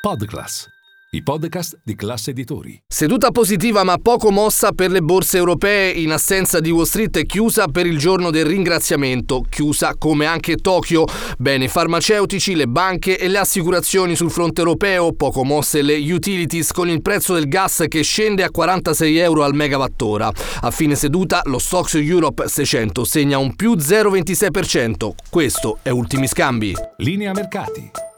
Podclass, i podcast di classe editori. Seduta positiva ma poco mossa per le borse europee in assenza di Wall Street chiusa per il giorno del ringraziamento, chiusa come anche Tokyo. Bene, farmaceutici, le banche e le assicurazioni sul fronte europeo, poco mosse le utilities con il prezzo del gas che scende a 46 euro al megawattora. A fine seduta lo Stox Europe 600 segna un più 0,26%. Questo è Ultimi Scambi. Linea mercati.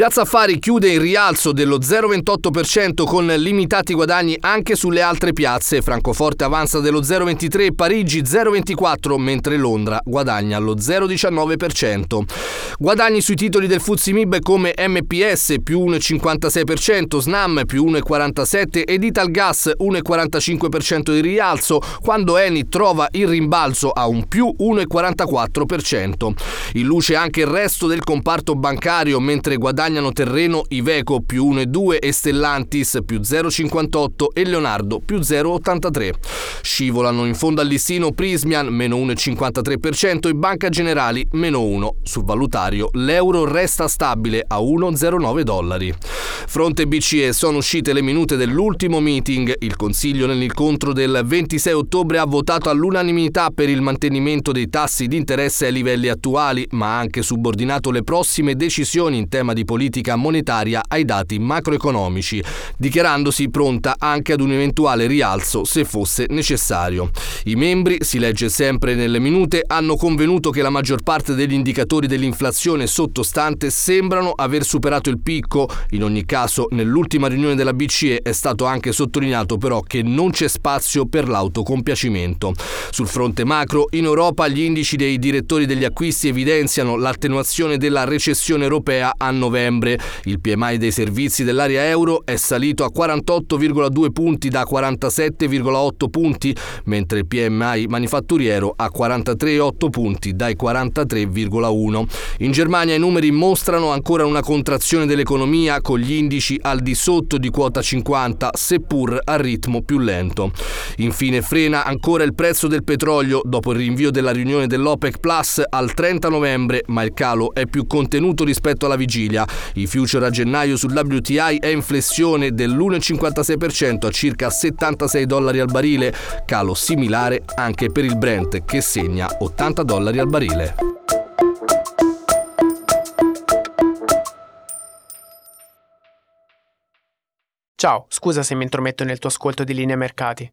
Piazza Affari chiude in rialzo dello 0,28% con limitati guadagni anche sulle altre piazze. Francoforte avanza dello 0,23%, Parigi 0,24%, mentre Londra guadagna lo 0,19%. Guadagni sui titoli del Fuzzi Mib come MPS più 1,56%, Snam più 1,47% ed Italgas 1,45% di rialzo, quando Eni trova il rimbalzo a un più 1,44%. In luce anche il resto del comparto bancario, mentre guadagna guadagnano terreno Iveco più 1,2 e Stellantis più 0,58 e Leonardo più 0,83. Scivolano in fondo al listino Prismian meno 1,53% e Banca Generali meno 1. Sul valutario l'euro resta stabile a 1,09 dollari. Fronte BCE sono uscite le minute dell'ultimo meeting. Il Consiglio nell'incontro del 26 ottobre ha votato all'unanimità per il mantenimento dei tassi di interesse ai livelli attuali, ma ha anche subordinato le prossime decisioni in tema di politica monetaria ai dati macroeconomici, dichiarandosi pronta anche ad un eventuale rialzo se fosse necessario. I membri, si legge sempre nelle minute, hanno convenuto che la maggior parte degli indicatori dell'inflazione sottostante sembrano aver superato il picco. In ogni caso, nell'ultima riunione della BCE è stato anche sottolineato però che non c'è spazio per l'autocompiacimento. Sul fronte macro, in Europa gli indici dei direttori degli acquisti evidenziano l'attenuazione della recessione europea a novembre novembre. Il PMI dei servizi dell'area euro è salito a 48,2 punti da 47,8 punti, mentre il PMI manifatturiero a 43,8 punti dai 43,1. In Germania i numeri mostrano ancora una contrazione dell'economia con gli indici al di sotto di quota 50, seppur a ritmo più lento. Infine frena ancora il prezzo del petrolio dopo il rinvio della riunione dell'OPEC Plus al 30 novembre, ma il calo è più contenuto rispetto alla vigilia. I future a gennaio sul WTI è in flessione dell'1,56% a circa 76 dollari al barile, calo similare anche per il Brent che segna 80 dollari al barile. Ciao, scusa se mi intrometto nel tuo ascolto di linea mercati.